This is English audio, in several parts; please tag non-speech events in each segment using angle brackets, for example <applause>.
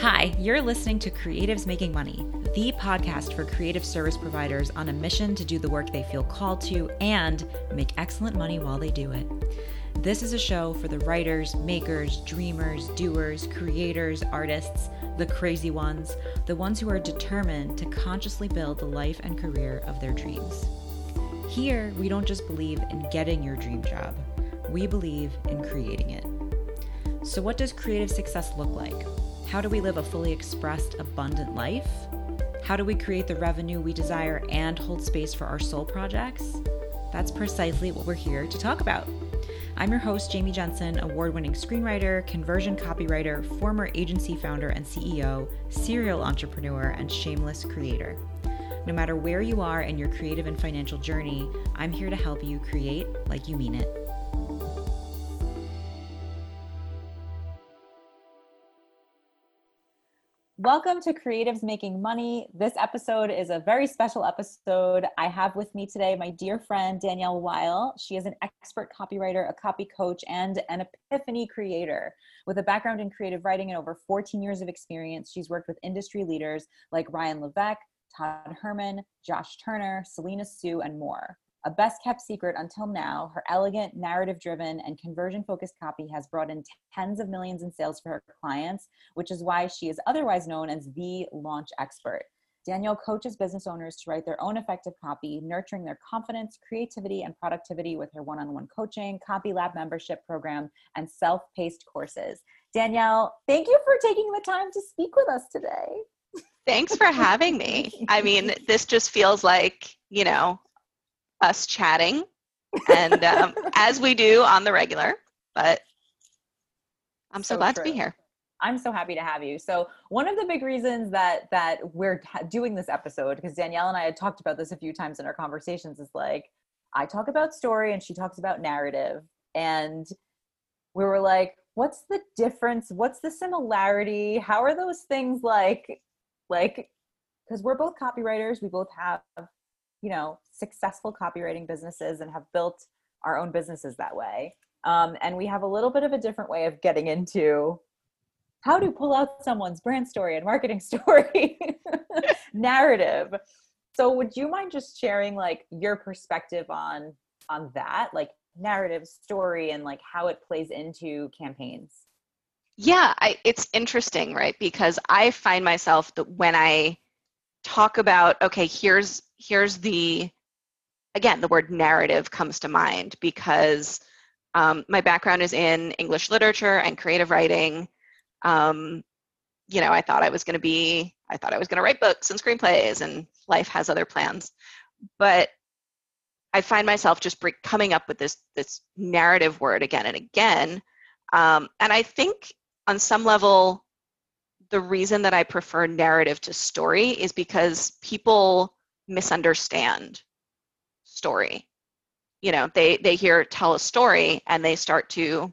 Hi, you're listening to Creatives Making Money, the podcast for creative service providers on a mission to do the work they feel called to and make excellent money while they do it. This is a show for the writers, makers, dreamers, doers, creators, artists, the crazy ones, the ones who are determined to consciously build the life and career of their dreams. Here, we don't just believe in getting your dream job, we believe in creating it. So, what does creative success look like? How do we live a fully expressed, abundant life? How do we create the revenue we desire and hold space for our soul projects? That's precisely what we're here to talk about. I'm your host, Jamie Jensen, award winning screenwriter, conversion copywriter, former agency founder and CEO, serial entrepreneur, and shameless creator. No matter where you are in your creative and financial journey, I'm here to help you create like you mean it. Welcome to Creatives Making Money. This episode is a very special episode. I have with me today my dear friend Danielle Weil. She is an expert copywriter, a copy coach, and an epiphany creator. With a background in creative writing and over 14 years of experience, she's worked with industry leaders like Ryan Levesque, Todd Herman, Josh Turner, Selena Soo, and more. A best kept secret until now, her elegant, narrative driven, and conversion focused copy has brought in tens of millions in sales for her clients, which is why she is otherwise known as the launch expert. Danielle coaches business owners to write their own effective copy, nurturing their confidence, creativity, and productivity with her one on one coaching, Copy Lab membership program, and self paced courses. Danielle, thank you for taking the time to speak with us today. Thanks for having me. <laughs> I mean, this just feels like, you know, us chatting, and um, <laughs> as we do on the regular. But I'm so, so glad true. to be here. I'm so happy to have you. So one of the big reasons that that we're doing this episode, because Danielle and I had talked about this a few times in our conversations, is like I talk about story and she talks about narrative, and we were like, what's the difference? What's the similarity? How are those things like? Like, because we're both copywriters, we both have you know successful copywriting businesses and have built our own businesses that way. Um, and we have a little bit of a different way of getting into how to pull out someone's brand story and marketing <laughs> story <laughs> narrative. So would you mind just sharing like your perspective on on that like narrative story and like how it plays into campaigns? Yeah I, it's interesting right? Because i find myself that when i talk about okay here's here's the again the word narrative comes to mind because um, my background is in english literature and creative writing. Um, you know i thought i was going to be i thought i was going to write books and screenplays and life has other plans. But i find myself just coming up with this this narrative word again and again. Um, and i think on some level the reason that i prefer narrative to story is because people misunderstand story. You know they they hear tell a story and they start to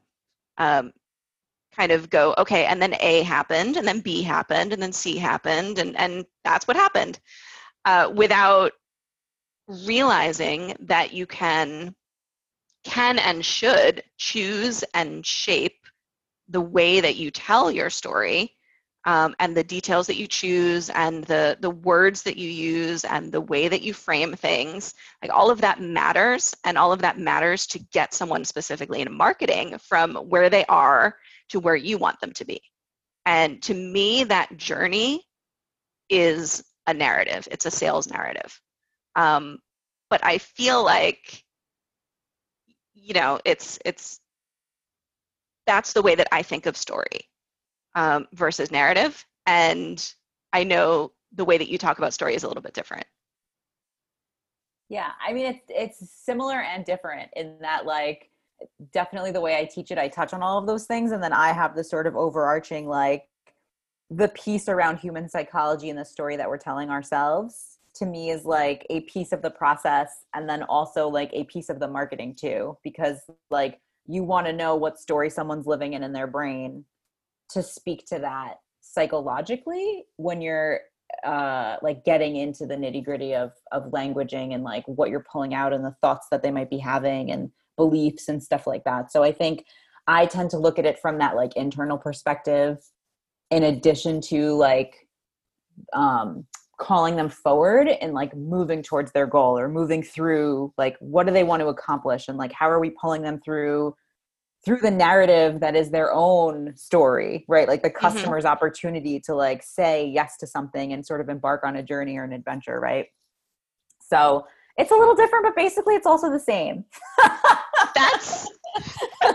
um, kind of go okay and then a happened and then b happened and then c happened and and that's what happened uh, without realizing that you can can and should choose and shape the way that you tell your story um, and the details that you choose and the the words that you use and the way that you frame things like all of that matters and all of that matters to get someone specifically in marketing from where they are to where you want them to be. And to me that journey is a narrative. It's a sales narrative. Um, but i feel like you know it's it's that's the way that i think of story um, versus narrative. And I know the way that you talk about story is a little bit different. Yeah, I mean it's it's similar and different in that like definitely the way I teach it, I touch on all of those things, and then I have the sort of overarching like the piece around human psychology and the story that we're telling ourselves to me is like a piece of the process and then also like a piece of the marketing too because like you want to know what story someone's living in in their brain to speak to that psychologically when you're uh like getting into the nitty gritty of of languaging and like what you're pulling out and the thoughts that they might be having and beliefs and stuff like that. So i think i tend to look at it from that like internal perspective in addition to like um calling them forward and like moving towards their goal or moving through like what do they want to accomplish and like how are we pulling them through through the narrative that is their own story right like the Mm-hmm. customer's opportunity to like say yes to something and sort of embark on a journey or an adventure right so it's a little different but basically it's also the same That's <laughs>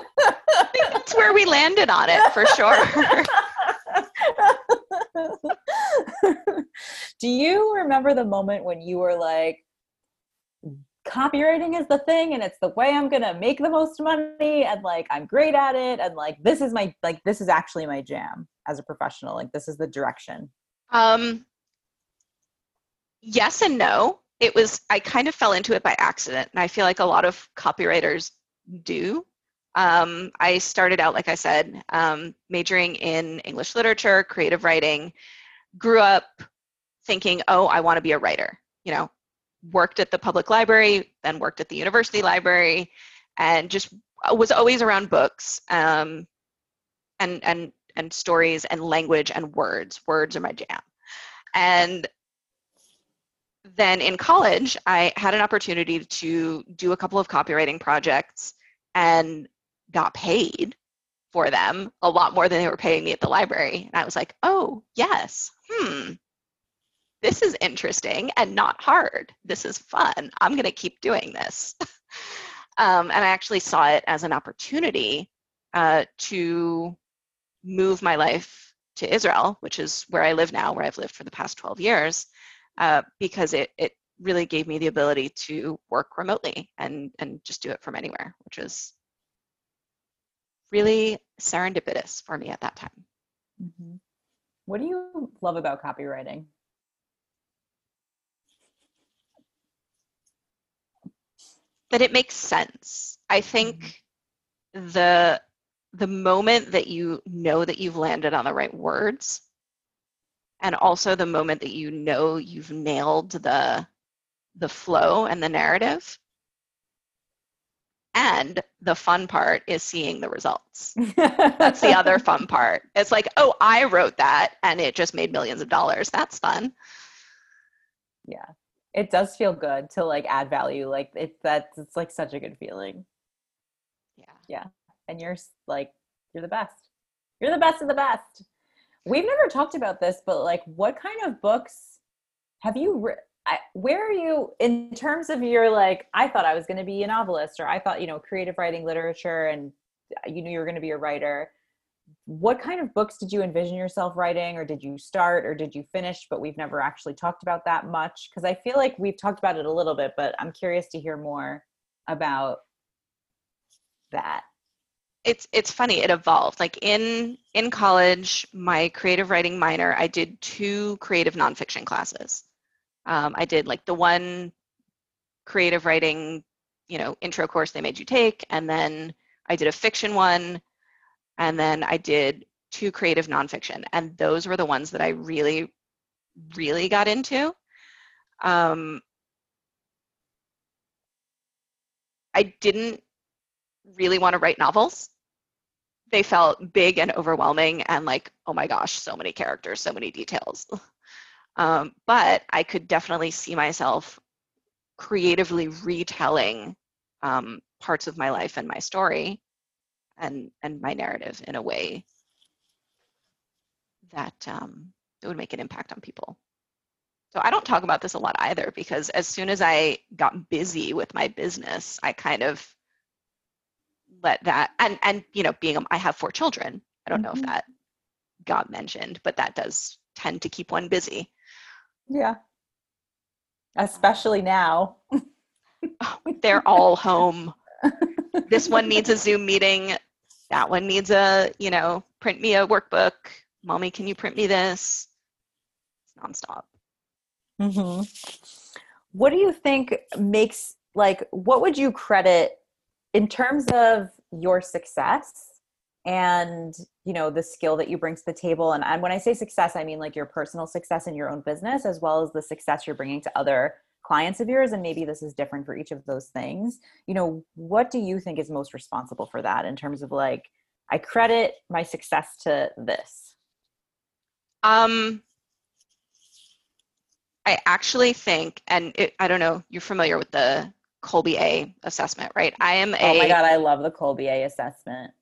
that's where we landed on it for sure. <laughs> Do you remember the moment when you were like, copywriting is the thing and it's the way I'm going to make the most money and like I'm great at it and like this is my like this is actually my jam as a professional like this is the direction. Um, yes and no. It was I kind of fell into it by accident, and I feel like a lot of copywriters do. Um, I started out, like I said, um, majoring in English literature, creative writing. Grew up thinking, oh, I want to be a writer. You know, worked at the public library, then worked at the university library, and just was always around books um, and and and stories and language and words. Words are my jam. And then in college, I had an opportunity to do a couple of copywriting projects and got paid for them a lot more than they were paying me at the library. And I was like, oh, yes, hmm, this is interesting and not hard. This is fun. I'm going to keep doing this. <laughs> um, and I actually saw it as an opportunity uh, to move my life to Israel, which is where I live now, where I've lived for the past 12 years, uh, because it, it really gave me the ability to work remotely and, and just do it from anywhere, which was really serendipitous for me at that time. Mm-hmm. What do you love about copywriting? That it makes sense. I think mm-hmm. the the moment that you know that you've landed on the right words and also the moment that you know you've nailed the the flow and the narrative and the fun part is seeing the results. That's the other <laughs> fun part. It's like oh i wrote that and it just made millions of dollars. That's fun. Yeah it does feel good to like add value like it's that's it's like such a good feeling. Yeah. Yeah and you're like you're the best. You're the best of the best. We've never talked about this but like what kind of books have you re- I, where are you in terms of your like i thought i was going to be a novelist or i thought you know creative writing literature and uh, you knew you were going to be a writer what kind of books did you envision yourself writing or did you start or did you finish but we've never actually talked about that much? Because i feel like we've talked about it a little bit but i'm curious to hear more about that. It's it's funny it evolved. Like in in college my creative writing minor i did two creative nonfiction classes. Um, i did like the one creative writing you know intro course they made you take and then i did a fiction one and then i did two creative nonfiction and those were the ones that i really really got into. Um, i didn't really want to write novels. They felt big and overwhelming and like oh my gosh so many characters so many details. <laughs> Um, but i could definitely see myself creatively retelling um, parts of my life and my story and and my narrative in a way that um, it would make an impact on people. So i don't talk about this a lot either because as soon as i got busy with my business i kind of let that and and you know being a, i have four children. I don't know Mhm. if that got mentioned but that does tend to keep one busy. Yeah. Especially now. They're all home. This one needs a zoom meeting that one needs a you know print me a workbook. Mommy can you print me this? It's nonstop. Hmm What do you think makes like what would you credit in terms of your success and you know the skill that you bring to the table? And, and when I say success I mean like your personal success in your own business as well as the success you're bringing to other clients of yours and maybe this is different for each of those things you know what do you think is most responsible for that in terms of like I credit my success to this Um, I actually think, and it, I don't know, you're familiar with the Kolbe A assessment, right? I am a. Oh my God, I love the Kolbe A assessment.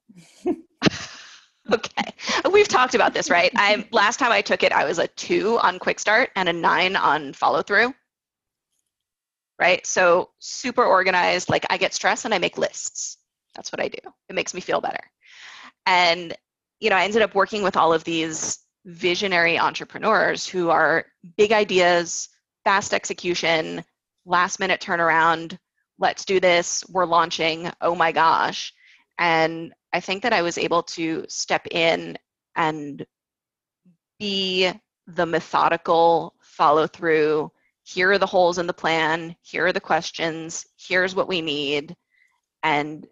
<laughs> okay. We've talked about this, right? I last time I took it, I was a two on quick start and a nine on follow through. Right? So super organized. Like I get stressed and I make lists. That's what I do. It makes me feel better. And, you know, I ended up working with all of these visionary entrepreneurs who are big ideas, fast execution, last minute turnaround. Let's do this. We're launching. Oh my gosh. And I think that I was able to step in and be the methodical follow through. Here are the holes in the plan. Here are the questions. Here's what we need. And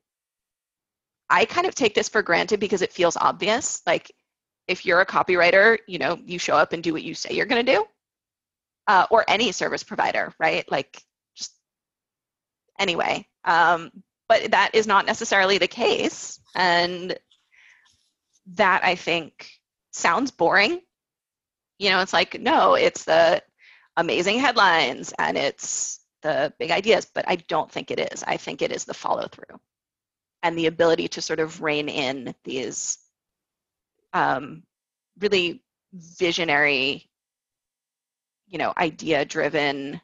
I kind of take this for granted because it feels obvious. Like if you're a copywriter, you know, you show up and do what you say you're going to do. Uh, or any service provider, right? Like just anyway. Um, but that is not necessarily the case. And that I think sounds boring. You know, it's like, no, it's the amazing headlines and it's the big ideas, but I don't think it is. I think it is the follow through and the ability to sort of rein in these um, really visionary, you know, idea driven,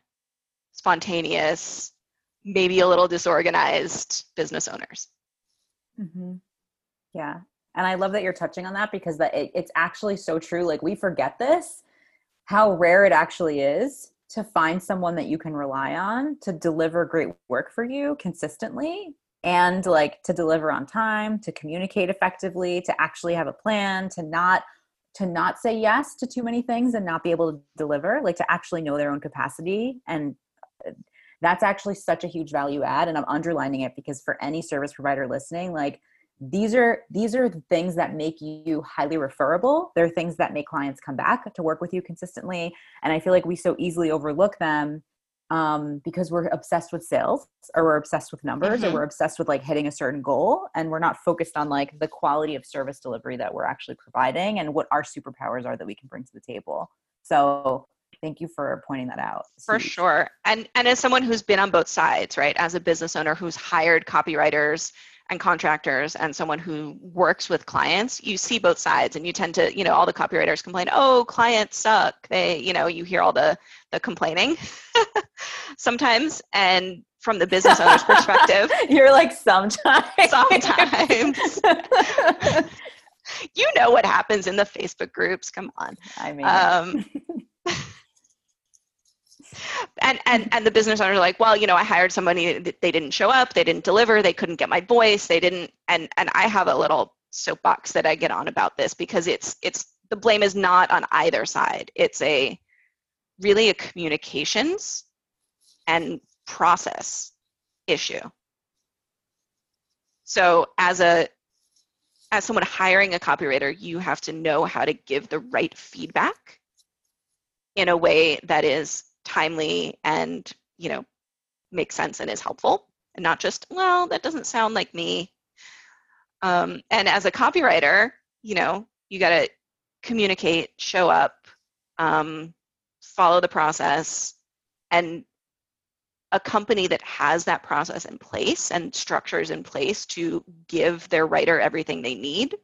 spontaneous, maybe a little disorganized business owners. Mm-hmm. Yeah. And I love that you're touching on that because that it, it's actually so true. Like we forget this, how rare it actually is to find someone that you can rely on to deliver great work for you consistently and like to deliver on time, to communicate effectively, to actually have a plan, to not to not say yes to too many things and not be able to deliver, like to actually know their own capacity. And uh, that's actually such a huge value add and I'm underlining it because for any service provider listening, like these are these are the things that make you highly referable. They're things that make clients come back to work with you consistently. And i feel like we so easily overlook them um, because we're obsessed with sales or we're obsessed with numbers mm-hmm. or we're obsessed with like hitting a certain goal. And we're not focused on like the quality of service delivery that we're actually providing and what our superpowers are that we can bring to the table. So thank you for pointing that out for sure. And and as someone who's been on both sides right as a business owner who's hired copywriters and contractors and someone who works with clients you see both sides and you tend to you know all the copywriters complain oh clients suck. They you know you hear all the the complaining <laughs> sometimes and from the business owner's perspective. <laughs> You're like sometimes. Sometimes. <laughs> You know what happens in the facebook groups come on. I mean. Um, and and and the business owners are like well you know i hired somebody they didn't show up they didn't deliver they couldn't get my voice they didn't and and i have a little soapbox that i get on about this because it's it's the blame is not on either side. It's a really a communications and process issue. So as a as someone hiring a copywriter you have to know how to give the right feedback in a way that is timely and you know makes sense and is helpful. And not just well that doesn't sound like me. Um, and as a copywriter you know you got to communicate show up um, follow the process and a company that has that process in place and structures in place to give their writer everything they need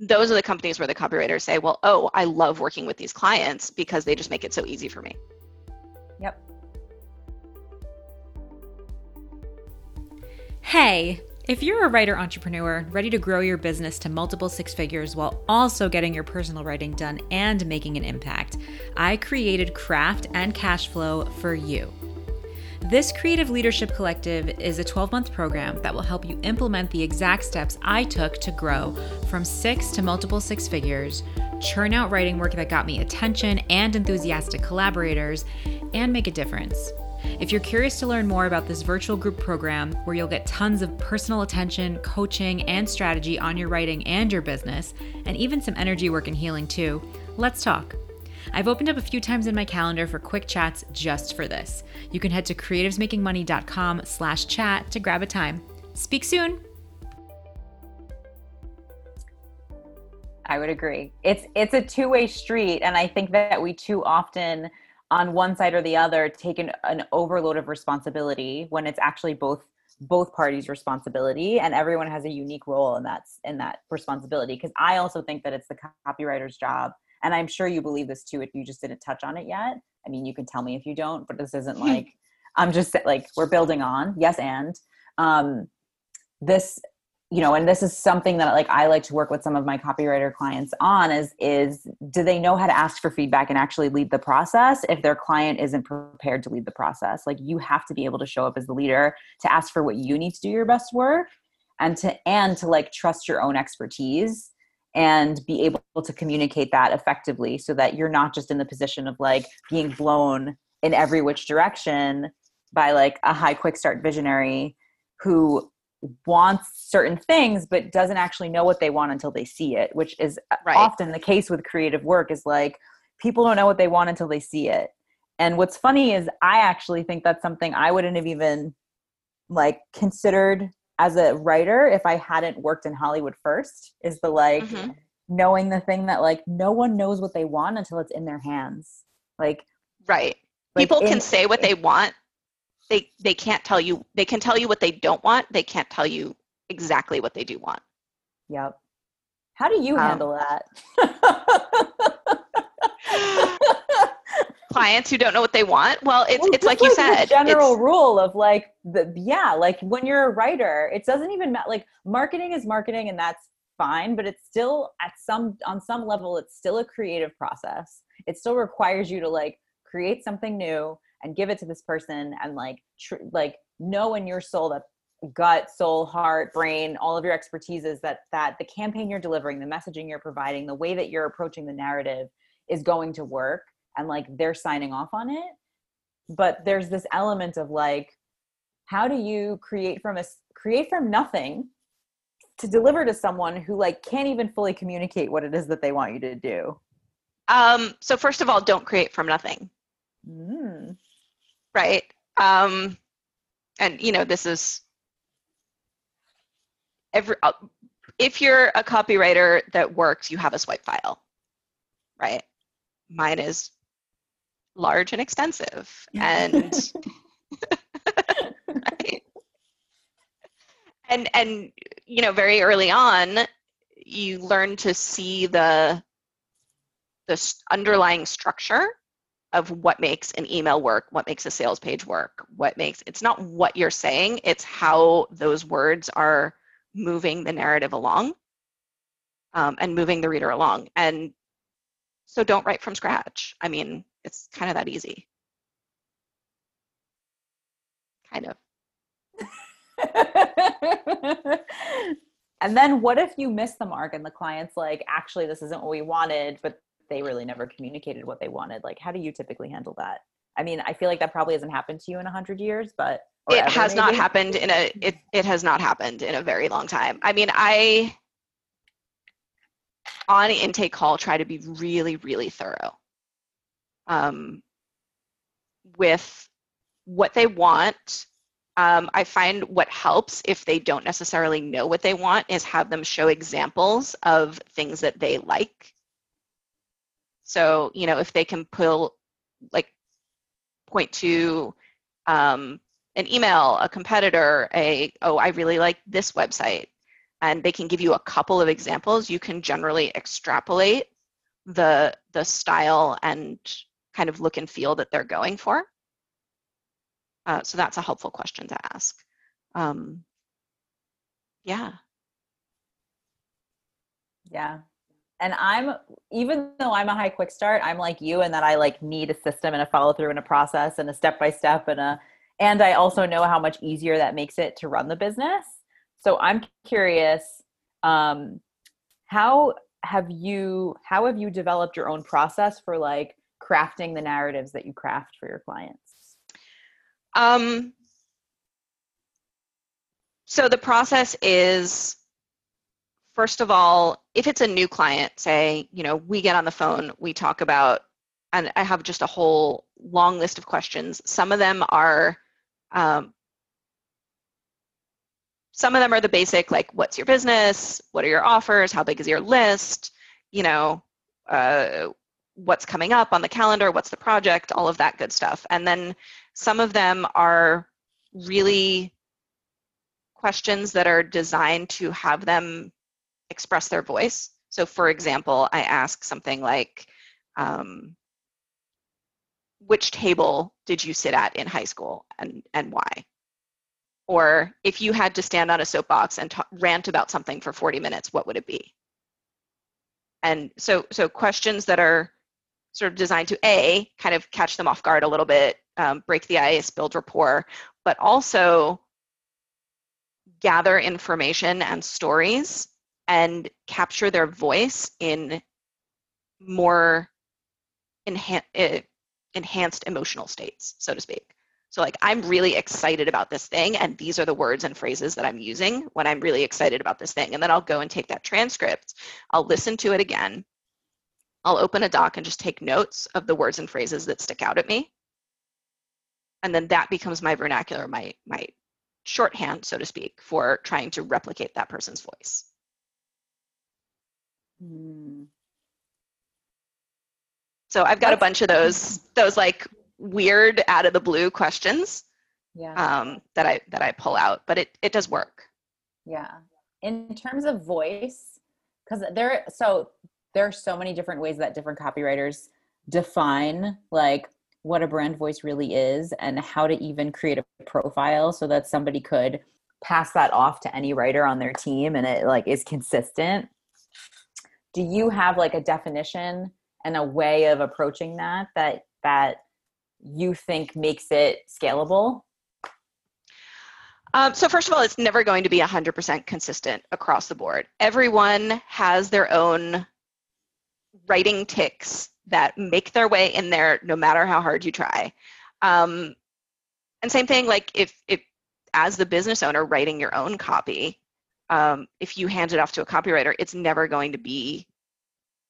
those are the companies where the copywriters say well oh i love working with these clients because they just make it so easy for me Yep. Hey, if you're a writer entrepreneur ready to grow your business to multiple six figures while also getting your personal writing done and making an impact, I created Craft and Cash Flow for you. This Creative Leadership Collective is a 12 month program that will help you implement the exact steps I took to grow from six to multiple six figures, churn out writing work that got me attention and enthusiastic collaborators, and make a difference. If you're curious to learn more about this virtual group program where you'll get tons of personal attention, coaching, and strategy on your writing and your business, and even some energy work and healing too, let's talk. I've opened up a few times in my calendar for quick chats just for this. You can head to creativesmakingmoney.com slash chat to grab a time. Speak soon. I would agree. It's it's a two-way street and I think that we too often on one side or the other take an, an overload of responsibility when it's actually both both parties responsibility and everyone has a unique role in that in that responsibility. Because i also think that it's the copywriter's job and i'm sure you believe this too if you just didn't touch on it yet. I mean you can tell me if you don't but this isn't like i'm just like we're building on. Yes and um this you know and this is something that like i like to work with some of my copywriter clients on is is do they know how to ask for feedback and actually lead the process if their client isn't prepared to lead the process? Like you have to be able to show up as the leader to ask for what you need to do your best work and to and to like trust your own expertise and be able to communicate that effectively so that you're not just in the position of like being blown in every which direction by like a high quick start visionary who wants certain things but doesn't actually know what they want until they see it which is right. often the case with creative work is like people don't know what they want until they see it and what's funny is i actually think that's something i wouldn't have even like considered as a writer if i hadn't worked in hollywood first is the like mm-hmm. knowing the thing that like no one knows what they want until it's in their hands like right like people in, can say what they want they they can't tell you they can tell you what they don't want they can't tell you exactly what they do want. Yep. How do you um, handle that? <laughs> Clients who don't know what they want? Well it's well, it's like, like, you said general rule of like the yeah like when you're a writer it doesn't even matter like marketing is marketing and that's fine but it's still at some on some level it's still a creative process. It still requires you to like create something new and give it to this person and like tr- like know in your soul that gut soul heart brain all of your expertise is that that the campaign you're delivering the messaging you're providing the way that you're approaching the narrative is going to work and like they're signing off on it. But there's this element of like how do you create from a create from nothing to deliver to someone who like can't even fully communicate what it is that they want you to do? Um so first of all don't create from nothing. Mm right? Um, and you know, this is every. Uh, if you're a copywriter that works, you have a swipe file, right? Mine is large and extensive, and <laughs> <laughs> right? and and you know, very early on, you learn to see the the underlying structure of what makes an email work, what makes a sales page work, what makes it's not what you're saying, it's how those words are moving the narrative along um, and moving the reader along. And so don't write from scratch. I mean, it's kind of that easy. Kind of. <laughs> and then what if you miss the mark and the client's like, actually, this isn't what we wanted, but they really never communicated what they wanted like how do you typically handle that? I mean i feel like that probably hasn't happened to you in a 100 years but it ever, has maybe? not happened in a it, it has not happened in a very long time. I mean i on intake call try to be really really thorough um, with what they want. Um, i find what helps if they don't necessarily know what they want is have them show examples of things that they like so, you know, if they can pull, like, point to um, an email, a competitor, a, oh, I really like this website, and they can give you a couple of examples, you can generally extrapolate the, the style and kind of look and feel that they're going for. Uh, so that's a helpful question to ask. Um, yeah. Yeah, and i'm even though i'm a high quick start i'm like you and that i like need a system and a follow through and a process and a step by step and a and i also know how much easier that makes it to run the business. So i'm curious um how have you how have you developed your own process for like crafting the narratives that you craft for your clients? Um so the process is first of all, if it's a new client, say, you know, we get on the phone, we talk about, and I have just a whole long list of questions. Some of them are, um, some of them are the basic, like, what's your business? What are your offers? How big is your list? you know, uh, what's coming up on the calendar, what's the project, all of that good stuff. And then some of them are really questions that are designed to have them express their voice. So, for example, I ask something like, um, which table did you sit at in high school and, and why? Or if you had to stand on a soapbox and rant about something for 40 minutes, what would it be? And so, so questions that are sort of designed to A, kind of catch them off guard a little bit, um, break the ice, build rapport, but also gather information and stories and capture their voice in more uh, enhanced emotional states, so to speak. So, like, I'm really excited about this thing, and these are the words and phrases that I'm using when I'm really excited about this thing. And then I'll go and take that transcript, I'll listen to it again, I'll open a doc and just take notes of the words and phrases that stick out at me. And then that becomes my vernacular, my, my shorthand, so to speak, for trying to replicate that person's voice. Mm. So I've got That's, a bunch of those <laughs> those like weird out of the blue questions yeah. um, that I that I pull out, but it it does work. Yeah. In terms of voice, because there so there are so many different ways that different copywriters define like what a brand voice really is and how to even create a profile so that somebody could pass that off to any writer on their team and it like is consistent do you have like a definition and a way of approaching that that that you think makes it scalable um, so first of all it's never going to be 100% consistent across the board everyone has their own writing ticks that make their way in there no matter how hard you try. Um, and same thing, like if, if as the business owner writing your own copy, um, if you hand it off to a copywriter, it's never going to be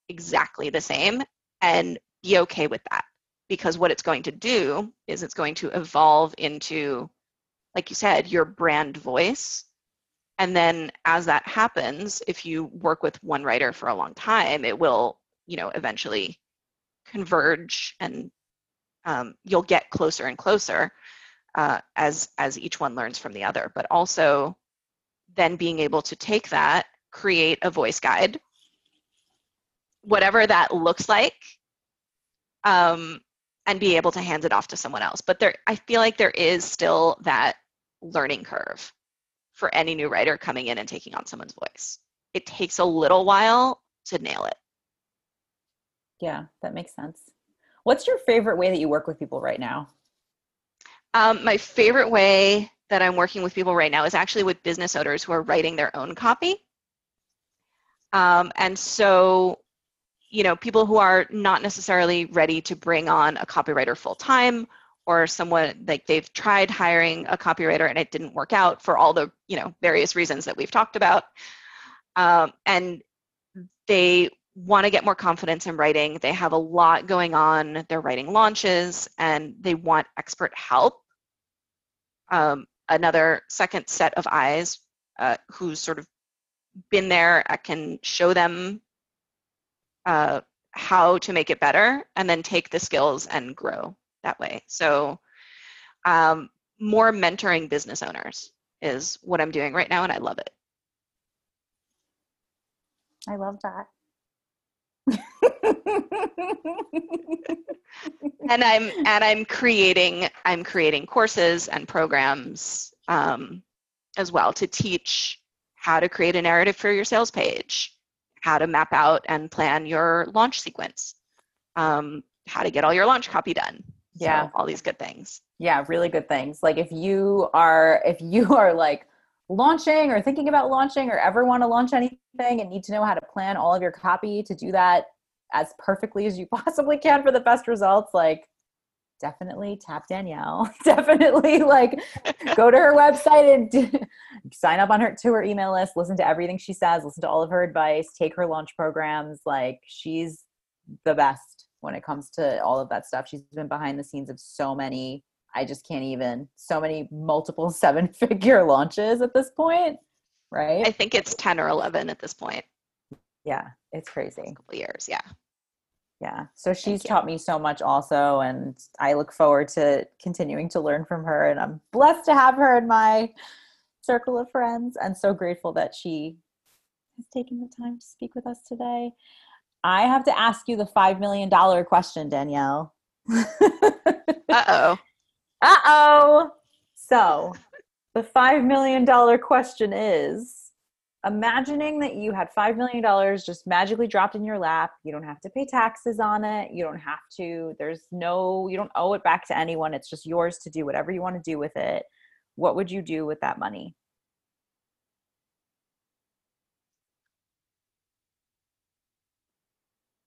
exactly the same and be okay with that. Because what it's going to do is it's going to evolve into like you said your brand voice. And then as that happens if you work with one writer for a long time it will you know eventually converge and um, you'll get closer and closer uh, as as each one learns from the other. But also then being able to take that create a voice guide whatever that looks like um, and be able to hand it off to someone else but there i feel like there is still that learning curve for any new writer coming in and taking on someone's voice it takes a little while to nail it yeah, that makes sense. What's your favorite way that you work with people right now? Um, my favorite way that I'm working with people right now is actually with business owners who are writing their own copy. Um, and so, you know, people who are not necessarily ready to bring on a copywriter full time or someone like they've tried hiring a copywriter and it didn't work out for all the, you know, various reasons that we've talked about. Um, and they want to get more confidence in writing. They have a lot going on. They're writing launches and they want expert help. Um, another second set of eyes uh, who's sort of been there I can show them uh, how to make it better and then take the skills and grow that way. So um, more mentoring business owners is what I'm doing right now and I love it. I love that. And I'm and I'm creating I'm creating courses and programs um, as well to teach how to create a narrative for your sales page, how to map out and plan your launch sequence, um, how to get all your launch copy done. Yeah, so, all these good things. Yeah, really good things. Like if you are if you <laughs> are like launching or thinking about launching or ever want to launch anything and need to know how to plan all of your copy to do that as perfectly as you <laughs> possibly can for the best results, like definitely tap Danielle. <laughs> definitely like go to her website and <laughs> sign up on her to her email list, listen to everything she says, listen to all of her advice, take her launch programs. Like she's the best when it comes to all of that stuff. She's been behind the scenes of so many I just can't even so many multiple seven figure launches at this point, right? I think it's 10 or 11 at this point. Yeah, it's crazy. couple years. Yeah. Yeah. So she's taught me so much also. And I look forward to continuing to learn from her. And I'm blessed to have her in my circle of friends and so grateful that she has taken the time to speak with us today. I have to ask you the $5 million question, Danielle. <laughs> Uh oh. Uh oh. So the $5 million question is imagining that you had $5 million just magically dropped in your lap. You don't have to pay taxes on it. You don't have to, there's no, you don't owe it back to anyone. It's just yours to do whatever you want to do with it. What would you do with that money?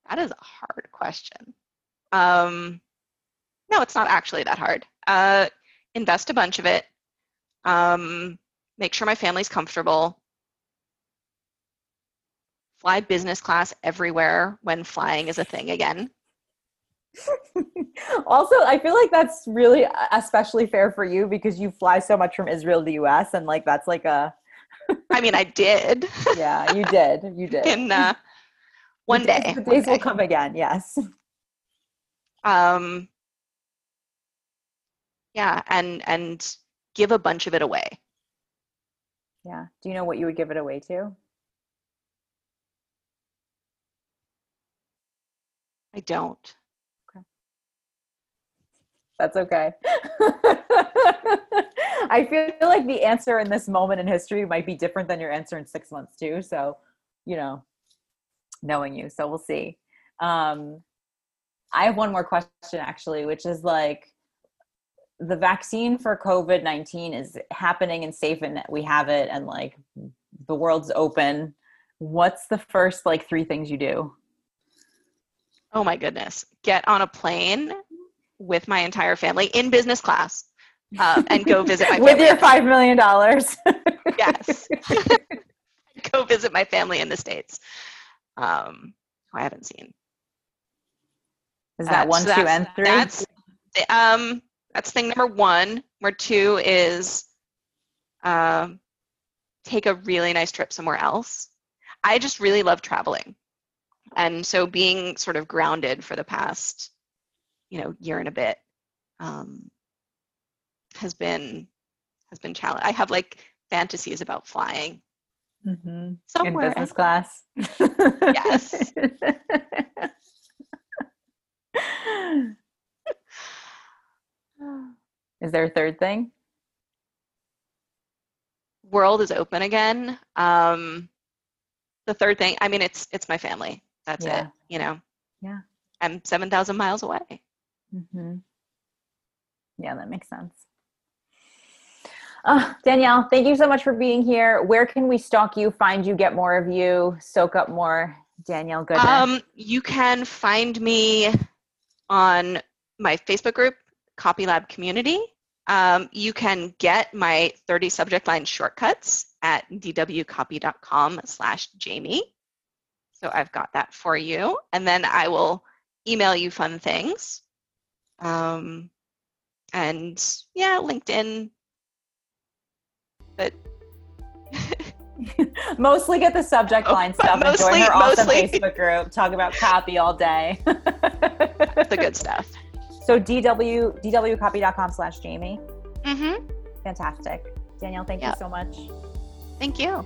That is a hard question. Um, no, it's not actually that hard. Uh, invest a bunch of it. Um, make sure my family's comfortable. Fly business class everywhere when flying is a thing again. <laughs> also, I feel like that's really especially fair for you because you fly so much from Israel to the US and like that's like a I mean, I did. <laughs> yeah, you did. You did. In uh, one the day. Days, the days will come again. Yes. Um, yeah, and and give a bunch of it away. Yeah. Do you know what you would give it away to? I don't. That's okay. <laughs> I feel like the answer in this moment in history might be different than your answer in six months too. So, you know, knowing you. So we'll see. Um, I have one more question actually, which is like the vaccine for COVID 19 is happening and safe and we have it and like the world's open. What's the first like three things you do? Oh my goodness. Get on a plane with my entire family in business class um, and go visit my <laughs> With your $5 million. yes. <laughs> <laughs> go visit my family in the States. Um, who I haven't seen. Is that Uh, one, so two, that's- and three? That's um that's thing number one. Number two is um take a really nice trip somewhere else. I just really love traveling. And so being sort of grounded for the past, you know, year and a bit um has been has been challenge. I have like fantasies about flying Mhm. in business class. Yes. <laughs> Is there a third thing? world is open again. Um, the third thing, I mean, it's it's my family. That's Yeah. it. You know. Yeah. I'm seven thousand miles away. Mm-hmm. Yeah, that makes sense. Uh, Danielle, thank you so much for being here. Where can we stalk you, find you, get more of you, soak up more Danielle goodness? Um, you can find me on my Facebook group, Copy Lab Community. Um, you can get my 30 subject line shortcuts at dwcopy.com slash Jamie. So I've got that for you. And then I will email you fun things. Um, and yeah, LinkedIn. But <laughs> mostly get the subject Oh, line stuff and join mostly- her awesome mostly- Facebook group. Talk about copy all day. <laughs> the good stuff. so dw dwcopy.com slash Jamie. Mm-hmm. Fantastic. Danielle, thank Yeah. you so much. Thank you.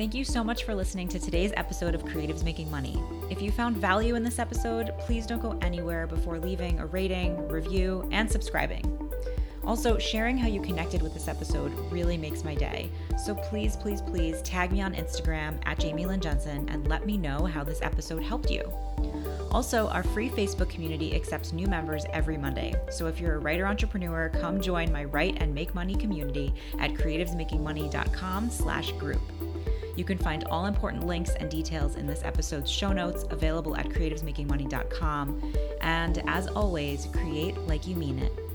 Thank you so much for listening to today's episode of Creatives Making Money. If you found value in this episode, please don't go anywhere before leaving a rating, review, and subscribing. Also, sharing how you connected with this episode really makes my day. So please, please, please tag me on Instagram at Jamie Lynn Jensen and let me know how this episode helped you. Also, our free Facebook community accepts new members every Monday. So if you're a writer entrepreneur, come join my Write and Make Money community at creativesmakingmoney.com slash group. You can find all important links and details in this episode's show notes available at creativesmakingmoney.com. And as always, create like you mean it.